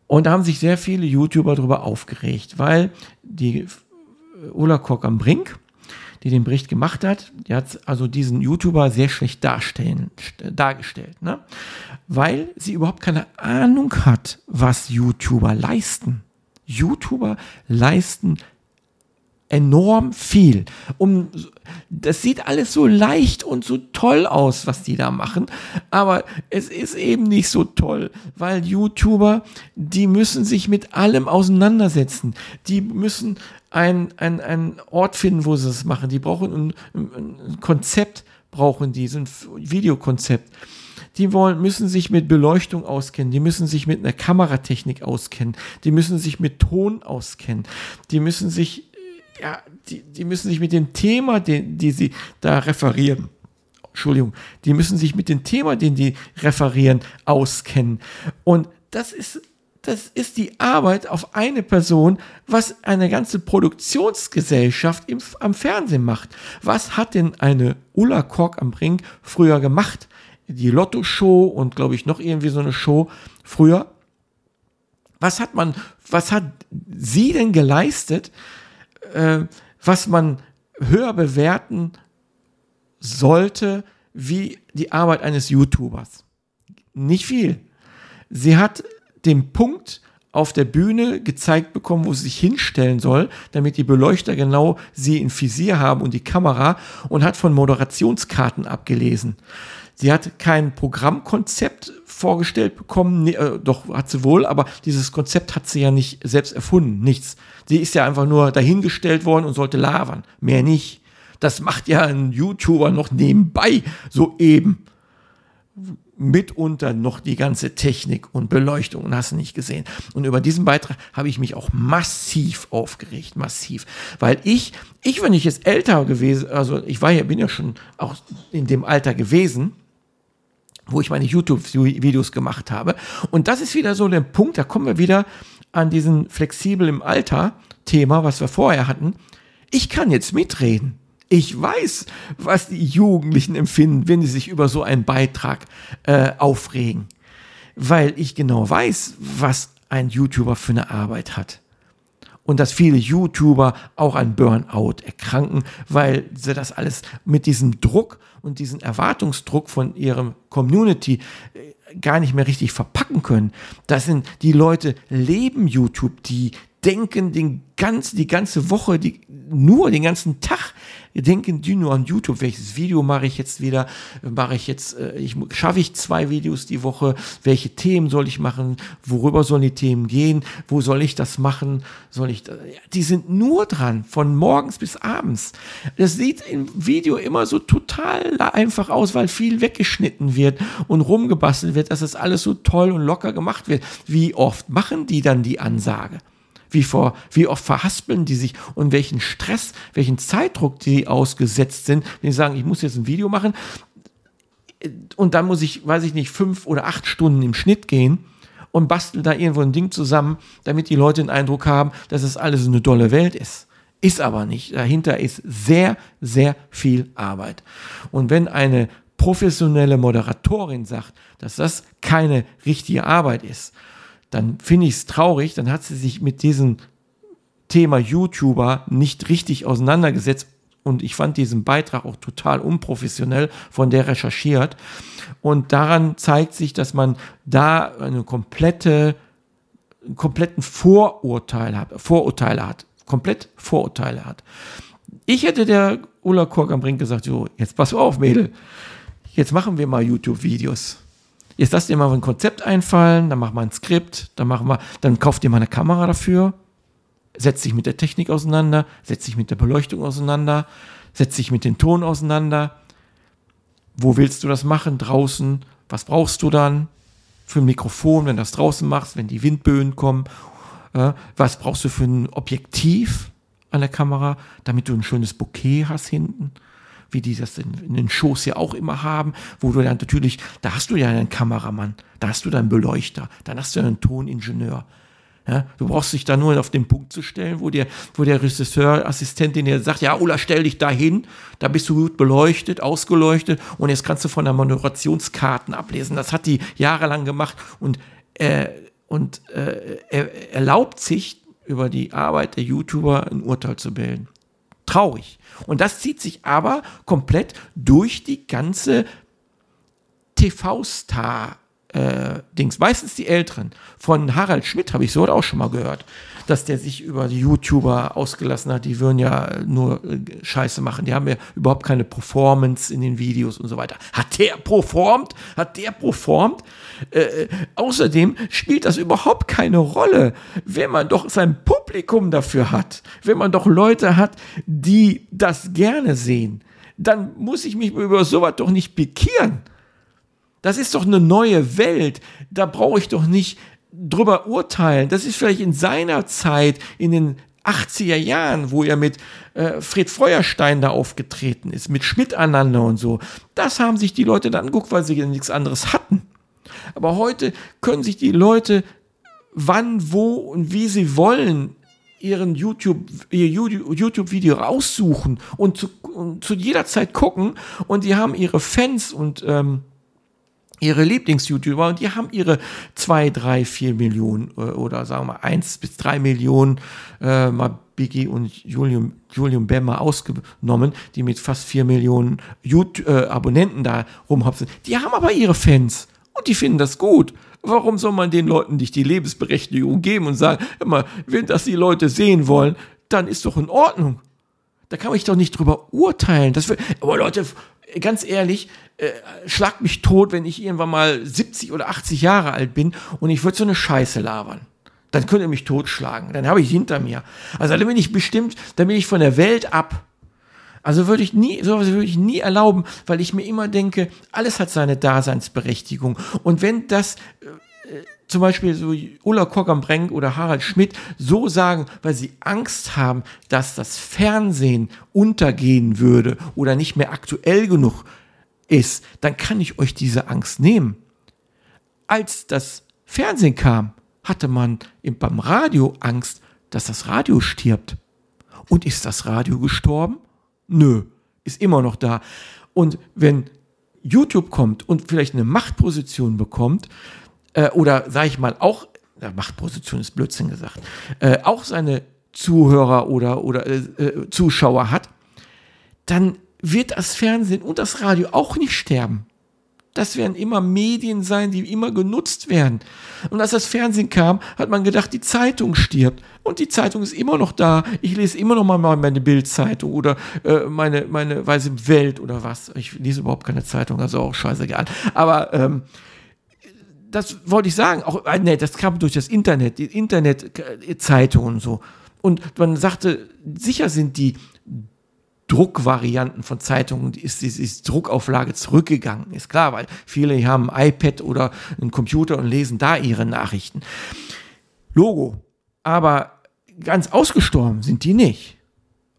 Und da haben sich sehr viele YouTuber darüber aufgeregt, weil die Ulla Kork am Brink die den Bericht gemacht hat, die hat also diesen YouTuber sehr schlecht darstellen, dargestellt, ne? weil sie überhaupt keine Ahnung hat, was YouTuber leisten. YouTuber leisten enorm viel. Um, das sieht alles so leicht und so toll aus, was die da machen, aber es ist eben nicht so toll, weil YouTuber, die müssen sich mit allem auseinandersetzen. Die müssen ein, ein, Ort finden, wo sie das machen. Die brauchen ein, ein Konzept, brauchen die, so ein Videokonzept. Die wollen, müssen sich mit Beleuchtung auskennen, die müssen sich mit einer Kameratechnik auskennen, die müssen sich mit Ton auskennen, die müssen sich, ja, die, die müssen sich mit dem Thema, den, die sie da referieren, Entschuldigung, die müssen sich mit dem Thema, den die referieren, auskennen. Und das ist das ist die Arbeit auf eine Person, was eine ganze Produktionsgesellschaft im, am Fernsehen macht. Was hat denn eine Ulla Kork am Brink früher gemacht? Die Lotto-Show und glaube ich noch irgendwie so eine Show früher. Was hat man, was hat sie denn geleistet, äh, was man höher bewerten sollte wie die Arbeit eines YouTubers? Nicht viel. Sie hat den Punkt auf der Bühne gezeigt bekommen, wo sie sich hinstellen soll, damit die Beleuchter genau sie in Visier haben und die Kamera und hat von Moderationskarten abgelesen. Sie hat kein Programmkonzept vorgestellt bekommen, nee, äh, doch hat sie wohl, aber dieses Konzept hat sie ja nicht selbst erfunden, nichts. Sie ist ja einfach nur dahingestellt worden und sollte labern, mehr nicht. Das macht ja ein YouTuber noch nebenbei, so eben mitunter noch die ganze Technik und Beleuchtung und hast du nicht gesehen. Und über diesen Beitrag habe ich mich auch massiv aufgeregt, massiv, weil ich, ich, wenn ich jetzt älter gewesen, also ich war ja, bin ja schon auch in dem Alter gewesen, wo ich meine YouTube-Videos gemacht habe. Und das ist wieder so der Punkt, da kommen wir wieder an diesen flexibel im Alter Thema, was wir vorher hatten. Ich kann jetzt mitreden. Ich weiß, was die Jugendlichen empfinden, wenn sie sich über so einen Beitrag äh, aufregen. Weil ich genau weiß, was ein YouTuber für eine Arbeit hat. und dass viele YouTuber auch an Burnout erkranken, weil sie das alles mit diesem Druck und diesem Erwartungsdruck von ihrem Community äh, gar nicht mehr richtig verpacken können. Das sind die Leute leben YouTube, die denken den ganz, die ganze Woche, die, nur den ganzen Tag denken die nur an YouTube. Welches Video mache ich jetzt wieder? Mache ich jetzt, äh, ich, schaffe ich zwei Videos die Woche? Welche Themen soll ich machen? Worüber sollen die Themen gehen? Wo soll ich das machen? Soll ich, die sind nur dran, von morgens bis abends. Das sieht im Video immer so total einfach aus, weil viel weggeschnitten wird und rumgebastelt wird, dass das alles so toll und locker gemacht wird. Wie oft machen die dann die Ansage? Wie, vor, wie oft verhaspeln die sich und welchen Stress, welchen Zeitdruck die ausgesetzt sind, wenn sie sagen, ich muss jetzt ein Video machen und dann muss ich, weiß ich nicht, fünf oder acht Stunden im Schnitt gehen und bastel da irgendwo ein Ding zusammen, damit die Leute den Eindruck haben, dass es alles eine tolle Welt ist. Ist aber nicht. Dahinter ist sehr, sehr viel Arbeit. Und wenn eine professionelle Moderatorin sagt, dass das keine richtige Arbeit ist dann finde ich es traurig, dann hat sie sich mit diesem Thema YouTuber nicht richtig auseinandergesetzt und ich fand diesen Beitrag auch total unprofessionell von der recherchiert. Und daran zeigt sich, dass man da eine komplette, einen kompletten Vorurteil hat, Vorurteile hat, komplett Vorurteile hat. Ich hätte der Ulla Kork am Brink gesagt, so, jetzt pass auf, Mädel, jetzt machen wir mal YouTube-Videos. Jetzt lasst ihr mal ein Konzept einfallen, dann machen wir ein Skript, dann machen wir, dann kauft ihr mal eine Kamera dafür, setzt sich mit der Technik auseinander, setzt sich mit der Beleuchtung auseinander, setzt sich mit dem Ton auseinander. Wo willst du das machen? Draußen? Was brauchst du dann für ein Mikrofon, wenn du das draußen machst, wenn die Windböen kommen? was brauchst du für ein Objektiv an der Kamera, damit du ein schönes Bouquet hast hinten? Wie die das in, in, den Shows ja auch immer haben, wo du dann natürlich, da hast du ja einen Kameramann, da hast du dann einen Beleuchter, dann hast du einen Toningenieur. Ja, du brauchst dich da nur auf den Punkt zu stellen, wo der, wo der Regisseurassistentin dir sagt, ja, Ulla, stell dich da hin, da bist du gut beleuchtet, ausgeleuchtet und jetzt kannst du von der Moderationskarten ablesen. Das hat die jahrelang gemacht und, äh, und äh, er erlaubt sich, über die Arbeit der YouTuber ein Urteil zu bilden. Traurig. Und das zieht sich aber komplett durch die ganze TV-Star- äh, meistens die Älteren. Von Harald Schmidt habe ich so auch schon mal gehört, dass der sich über die YouTuber ausgelassen hat. Die würden ja nur äh, Scheiße machen. Die haben ja überhaupt keine Performance in den Videos und so weiter. Hat der performt? Hat der performt? Äh, äh außerdem spielt das überhaupt keine Rolle, wenn man doch sein Publikum dafür hat. Wenn man doch Leute hat, die das gerne sehen. Dann muss ich mich über sowas doch nicht pikieren. Das ist doch eine neue Welt. Da brauche ich doch nicht drüber urteilen. Das ist vielleicht in seiner Zeit, in den 80er Jahren, wo er mit äh, Fred Feuerstein da aufgetreten ist, mit Schmidt aneinander und so. Das haben sich die Leute dann angeguckt, weil sie nichts anderes hatten. Aber heute können sich die Leute wann, wo und wie sie wollen ihren YouTube, ihr YouTube-Video raussuchen und zu, und zu jeder Zeit gucken und die haben ihre Fans und ähm, ihre Lieblings-YouTuber und die haben ihre zwei, drei, vier Millionen äh, oder sagen wir mal eins bis drei Millionen äh, mal Biggie und Julium, Julium Bemmer ausgenommen, die mit fast vier Millionen YouTube, äh, Abonnenten da rumhopsen. Die haben aber ihre Fans und die finden das gut. Warum soll man den Leuten nicht die Lebensberechtigung geben und sagen, immer, wenn das die Leute sehen wollen, dann ist doch in Ordnung. Da kann ich doch nicht drüber urteilen. Das will, aber Leute, ganz ehrlich, äh, schlag mich tot, wenn ich irgendwann mal 70 oder 80 Jahre alt bin und ich würde so eine Scheiße labern. Dann könnt ihr mich totschlagen. Dann habe ich hinter mir. Also dann bin ich bestimmt, dann bin ich von der Welt ab. Also würde ich nie, sowas würde ich nie erlauben, weil ich mir immer denke, alles hat seine Daseinsberechtigung. Und wenn das äh, zum Beispiel so Ulla Kock-am-Brenk oder Harald Schmidt so sagen, weil sie Angst haben, dass das Fernsehen untergehen würde oder nicht mehr aktuell genug ist, dann kann ich euch diese Angst nehmen. Als das Fernsehen kam, hatte man beim Radio Angst, dass das Radio stirbt. Und ist das Radio gestorben? Nö, ist immer noch da. Und wenn YouTube kommt und vielleicht eine Machtposition bekommt, äh, oder sage ich mal auch, ja, Machtposition ist Blödsinn gesagt, äh, auch seine Zuhörer oder, oder äh, äh, Zuschauer hat, dann wird das Fernsehen und das Radio auch nicht sterben. Das werden immer Medien sein, die immer genutzt werden. Und als das Fernsehen kam, hat man gedacht, die Zeitung stirbt. Und die Zeitung ist immer noch da. Ich lese immer noch mal meine Bildzeitung oder äh, meine, meine Weise Welt oder was. Ich lese überhaupt keine Zeitung, also auch scheißegal. Aber ähm, das wollte ich sagen. Auch, äh, nee, das kam durch das Internet, die Internetzeitungen und so. Und man sagte, sicher sind die Druckvarianten von Zeitungen ist die, die Druckauflage zurückgegangen. Ist klar, weil viele haben ein iPad oder einen Computer und lesen da ihre Nachrichten. Logo. Aber ganz ausgestorben sind die nicht.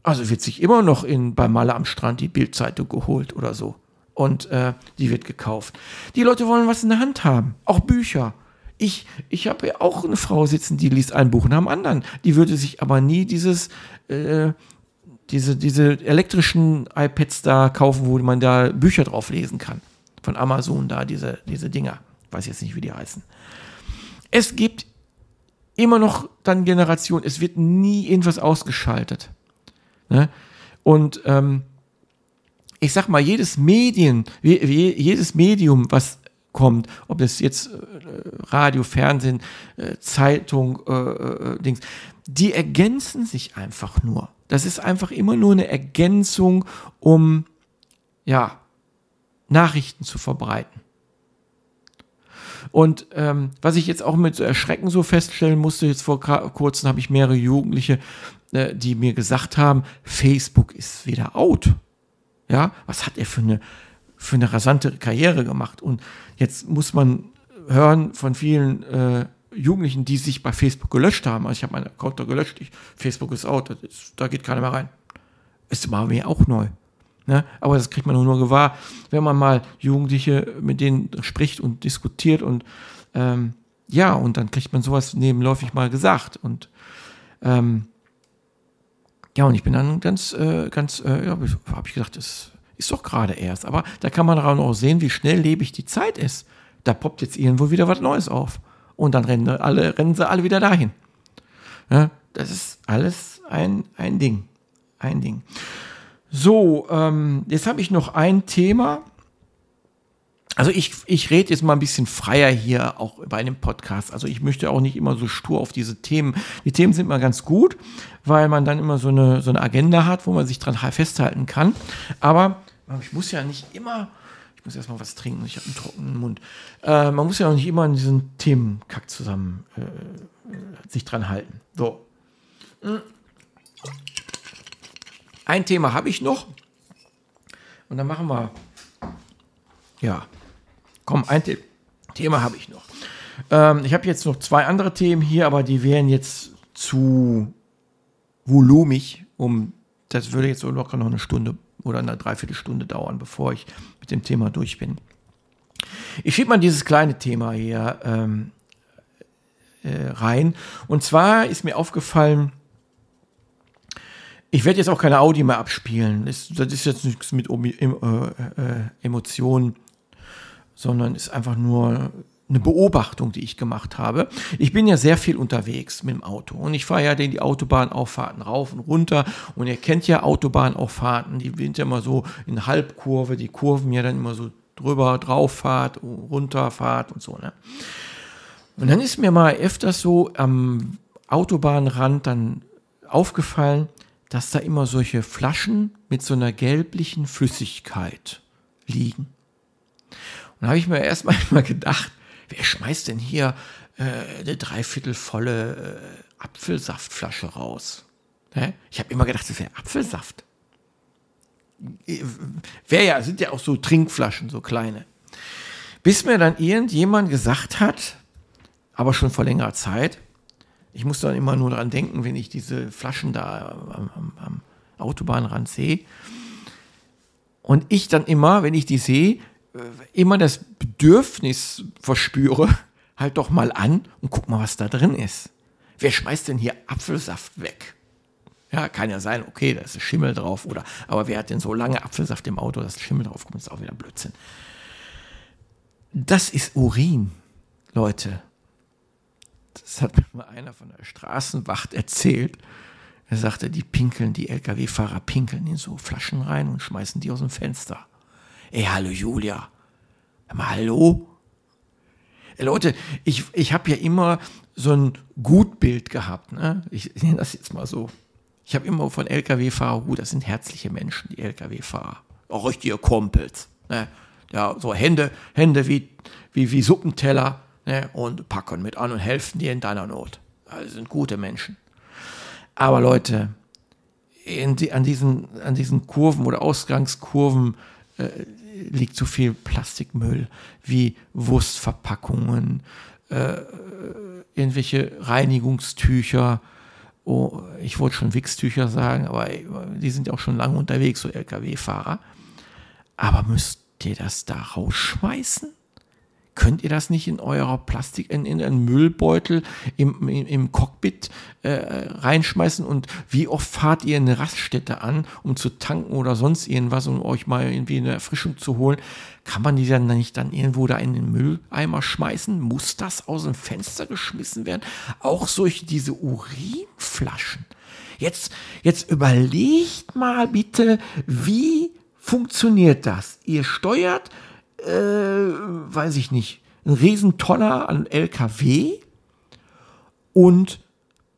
Also wird sich immer noch in, bei Malle am Strand die Bildzeitung geholt oder so. Und äh, die wird gekauft. Die Leute wollen was in der Hand haben. Auch Bücher. Ich, ich habe ja auch eine Frau sitzen, die liest ein Buch nach dem anderen. Die würde sich aber nie dieses äh, diese, diese elektrischen iPads da kaufen, wo man da Bücher drauf lesen kann. Von Amazon da, diese, diese Dinger. Weiß jetzt nicht, wie die heißen. Es gibt immer noch dann Generationen, es wird nie irgendwas ausgeschaltet. Ne? Und ähm, ich sag mal, jedes Medien, jedes Medium, was kommt, ob das jetzt äh, Radio, Fernsehen, äh, Zeitung, äh, Dings, die ergänzen sich einfach nur. Das ist einfach immer nur eine Ergänzung, um ja, Nachrichten zu verbreiten. Und ähm, was ich jetzt auch mit Erschrecken so feststellen musste, jetzt vor kurzem habe ich mehrere Jugendliche, äh, die mir gesagt haben, Facebook ist wieder out. Ja, was hat er für eine, für eine rasante Karriere gemacht? Und jetzt muss man hören von vielen äh, Jugendlichen, die sich bei Facebook gelöscht haben. Also ich habe meinen Account da gelöscht. Ich, Facebook ist out, ist, da geht keiner mehr rein. Ist war mir auch neu. Ne? Aber das kriegt man nur, nur gewahr, wenn man mal Jugendliche mit denen spricht und diskutiert und ähm, ja, und dann kriegt man sowas nebenläufig mal gesagt. Und ähm, ja, und ich bin dann ganz, äh, ganz, äh, ja, habe ich gedacht, das ist doch gerade erst. Aber da kann man auch sehen, wie schnelllebig die Zeit ist. Da poppt jetzt irgendwo wieder was Neues auf und dann rennen, alle, rennen sie alle wieder dahin. Ja, das ist alles ein, ein Ding. Ein Ding. So, ähm, jetzt habe ich noch ein Thema. Also ich, ich rede jetzt mal ein bisschen freier hier auch bei einem Podcast. Also ich möchte auch nicht immer so stur auf diese Themen. Die Themen sind mal ganz gut, weil man dann immer so eine, so eine Agenda hat, wo man sich dran festhalten kann. Aber ich muss ja nicht immer ich muss erstmal was trinken, ich habe einen trockenen Mund. Äh, man muss ja auch nicht immer an diesen Themenkack zusammen äh, sich dran halten. So. Ein Thema habe ich noch. Und dann machen wir. Ja. Komm, ein The Thema habe ich noch. Ähm, ich habe jetzt noch zwei andere Themen hier, aber die wären jetzt zu volumig, um das würde jetzt so locker noch eine Stunde oder eine Dreiviertelstunde dauern, bevor ich mit dem Thema durch bin. Ich schiebe mal dieses kleine Thema hier ähm, äh, rein. Und zwar ist mir aufgefallen, ich werde jetzt auch keine Audi mehr abspielen. Das, das ist jetzt nichts mit äh, äh, Emotionen, sondern ist einfach nur eine Beobachtung, die ich gemacht habe. Ich bin ja sehr viel unterwegs mit dem Auto und ich fahre ja den die Autobahnauffahrten rauf und runter und ihr kennt ja Autobahnauffahrten, die sind ja immer so in Halbkurve, die Kurven ja dann immer so drüber, drauffahrt, runterfahrt und so. Ne? Und dann ist mir mal öfters so am Autobahnrand dann aufgefallen, dass da immer solche Flaschen mit so einer gelblichen Flüssigkeit liegen. Und habe ich mir erstmal mal gedacht, wer schmeißt denn hier äh, eine dreiviertelvolle äh, Apfelsaftflasche raus? Hä? Ich habe immer gedacht, das wäre Apfelsaft. Äh, wäre ja, sind ja auch so Trinkflaschen, so kleine. Bis mir dann irgendjemand gesagt hat, aber schon vor längerer Zeit, ich muss dann immer nur daran denken, wenn ich diese Flaschen da am, am, am Autobahnrand sehe. Und ich dann immer, wenn ich die sehe, immer das Bedürfnis verspüre, <laughs> halt doch mal an und guck mal, was da drin ist. Wer schmeißt denn hier Apfelsaft weg? Ja, kann ja sein, okay, da ist Schimmel drauf, oder, aber wer hat denn so lange Apfelsaft im Auto, dass Schimmel drauf kommt, ist auch wieder Blödsinn. Das ist Urin, Leute. Das hat mir mal einer von der Straßenwacht erzählt. Er sagte, die pinkeln, die Lkw-Fahrer pinkeln in so Flaschen rein und schmeißen die aus dem Fenster. Ey, hallo Julia. Mal hallo? Ey, Leute, ich, ich habe ja immer so ein Gutbild gehabt. Ne? Ich nenne das jetzt mal so. Ich habe immer von Lkw-Fahrer, gut, das sind herzliche Menschen, die Lkw-Fahrer. Auch richtige Kumpels. Ne? Ja, so Hände, Hände wie, wie, wie Suppenteller ne? und packen mit an und helfen dir in deiner Not. Also sind gute Menschen. Aber Leute, die, an, diesen, an diesen Kurven oder Ausgangskurven äh, liegt so viel Plastikmüll wie Wurstverpackungen, äh, irgendwelche Reinigungstücher. Oh, ich wollte schon Wichstücher sagen, aber die sind ja auch schon lange unterwegs, so Lkw-Fahrer. Aber müsst ihr das da rausschmeißen? Könnt ihr das nicht in eurer Plastik, in, in einen Müllbeutel im, im, im Cockpit äh, reinschmeißen? Und wie oft fahrt ihr eine Raststätte an, um zu tanken oder sonst irgendwas, um euch mal irgendwie eine Erfrischung zu holen? Kann man die dann nicht dann irgendwo da in den Mülleimer schmeißen? Muss das aus dem Fenster geschmissen werden? Auch solche, diese Urinflaschen. Jetzt, jetzt überlegt mal bitte, wie funktioniert das? Ihr steuert äh, weiß ich nicht, ein Riesentonner an LKW und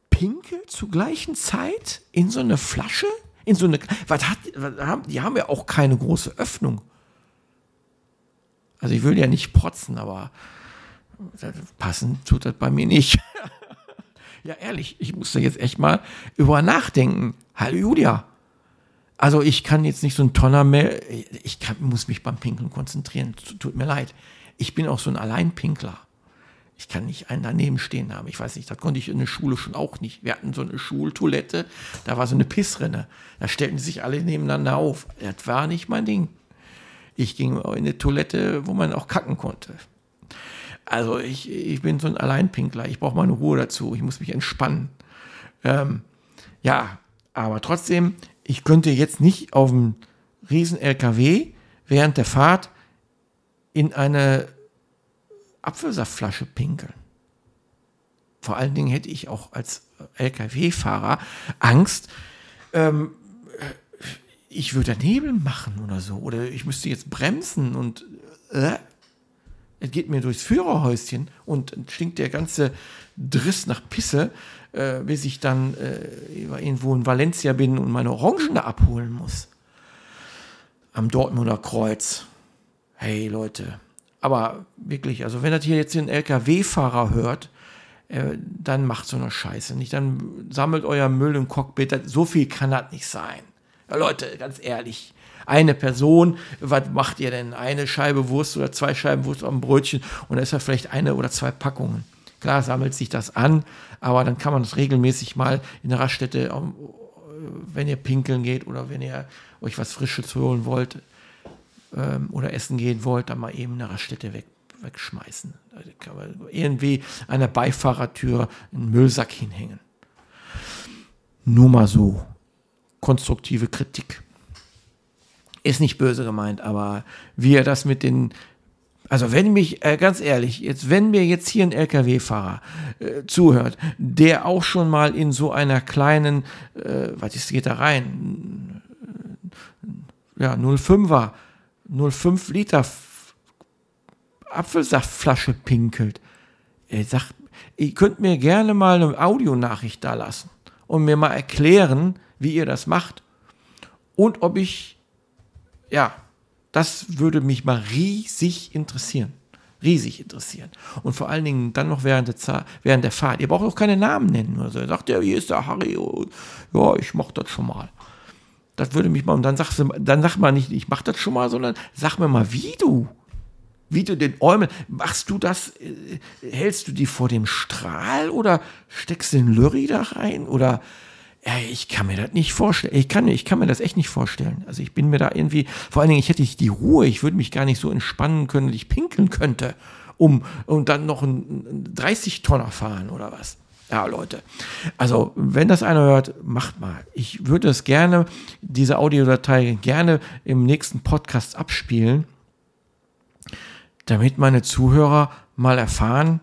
pinkelt zur gleichen Zeit in so eine Flasche? In so eine, was hat, was haben, die haben ja auch keine große Öffnung. Also ich will ja nicht protzen, aber passen tut das bei mir nicht. <laughs> ja, ehrlich, ich musste jetzt echt mal über nachdenken. Hallo Julia, also ich kann jetzt nicht so ein Tonner mehr, ich kann, muss mich beim Pinkeln konzentrieren, tut mir leid. Ich bin auch so ein Alleinpinkler. Ich kann nicht einen daneben stehen haben. Ich weiß nicht, das konnte ich in der Schule schon auch nicht. Wir hatten so eine Schultoilette, da war so eine Pissrinne. Da stellten sich alle nebeneinander auf. Das war nicht mein Ding. Ich ging in eine Toilette, wo man auch kacken konnte. Also ich, ich bin so ein Alleinpinkler. Ich brauche meine Ruhe dazu. Ich muss mich entspannen. Ähm, ja, aber trotzdem, ich könnte jetzt nicht auf einem riesen LKW während der Fahrt in eine Apfelsaftflasche pinkeln. Vor allen Dingen hätte ich auch als LKW-Fahrer Angst, ähm, ich würde Nebel machen oder so. Oder ich müsste jetzt bremsen und äh, es geht mir durchs Führerhäuschen und stinkt der ganze Driss nach Pisse äh, bis ich dann äh, irgendwo in Valencia bin und meine Orangen da abholen muss. Am Dortmunder Kreuz. Hey Leute. Aber wirklich, also wenn das hier jetzt ein LKW-Fahrer hört, äh, dann macht so eine Scheiße nicht. Dann sammelt euer Müll im Cockpit. Das, so viel kann das nicht sein. Ja, Leute, ganz ehrlich. Eine Person, was macht ihr denn? Eine Scheibe Wurst oder zwei Scheiben Wurst am Brötchen und da ist ja vielleicht eine oder zwei Packungen. Klar sammelt sich das an, aber dann kann man das regelmäßig mal in der Raststätte, ähm, wenn ihr pinkeln geht oder wenn ihr euch was Frisches holen wollt ähm, oder essen gehen wollt, dann mal eben in der Raststätte weg, wegschmeißen. Da kann man irgendwie an der Beifahrertür einen Müllsack hinhängen. Nur mal so. Konstruktive Kritik. Ist nicht böse gemeint, aber wie er das mit den also wenn mich, äh, ganz ehrlich, jetzt wenn mir jetzt hier ein LKW-Fahrer äh, zuhört, der auch schon mal in so einer kleinen, äh, was ist, geht da rein? Ja, 05er, 05 Liter Apfelsaftflasche pinkelt. Er sagt, ihr könnt mir gerne mal eine Audionachricht da lassen und mir mal erklären, wie ihr das macht und ob ich, ja, das würde mich mal riesig interessieren. Riesig interessieren. Und vor allen Dingen dann noch während der, während der Fahrt. Ihr braucht auch keine Namen nennen. Also er sagt ja, hier ist der Harry. Ja, ich mach das schon mal. Das würde mich mal, und dann sagst du, dann sag mal nicht, ich mach das schon mal, sondern sag mir mal, wie du. Wie du den Äumel, machst du das, äh, hältst du die vor dem Strahl oder steckst den Lurry da rein oder ich kann mir das nicht vorstellen. Ich kann, ich kann mir das echt nicht vorstellen. Also ich bin mir da irgendwie, vor allen Dingen, ich hätte nicht die Ruhe, ich würde mich gar nicht so entspannen können, dass ich pinkeln könnte, um und dann noch ein 30-Tonner fahren oder was. Ja, Leute. Also, wenn das einer hört, macht mal. Ich würde es gerne, diese Audiodatei gerne im nächsten Podcast abspielen, damit meine Zuhörer mal erfahren,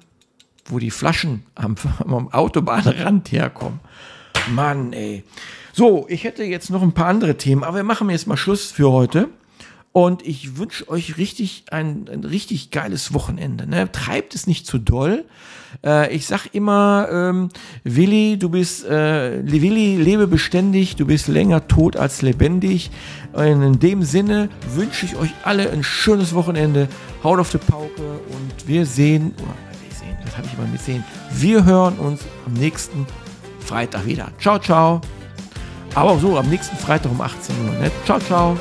wo die Flaschen am, <laughs> am Autobahnrand herkommen. Mann, ey. So, ich hätte jetzt noch ein paar andere Themen, aber wir machen jetzt mal Schluss für heute. Und ich wünsche euch richtig ein, ein richtig geiles Wochenende. Ne? Treibt es nicht zu doll. Äh, ich sag immer, ähm, Willi, du bist, äh, Willi, lebe beständig, du bist länger tot als lebendig. Und in dem Sinne wünsche ich euch alle ein schönes Wochenende. Haut auf die Pauke und wir sehen, oder wir sehen, das habe ich immer mit sehen. Wir hören uns am nächsten Freitag wieder. Ciao, ciao. Aber auch so am nächsten Freitag um 18 Uhr. Ne? Ciao, ciao.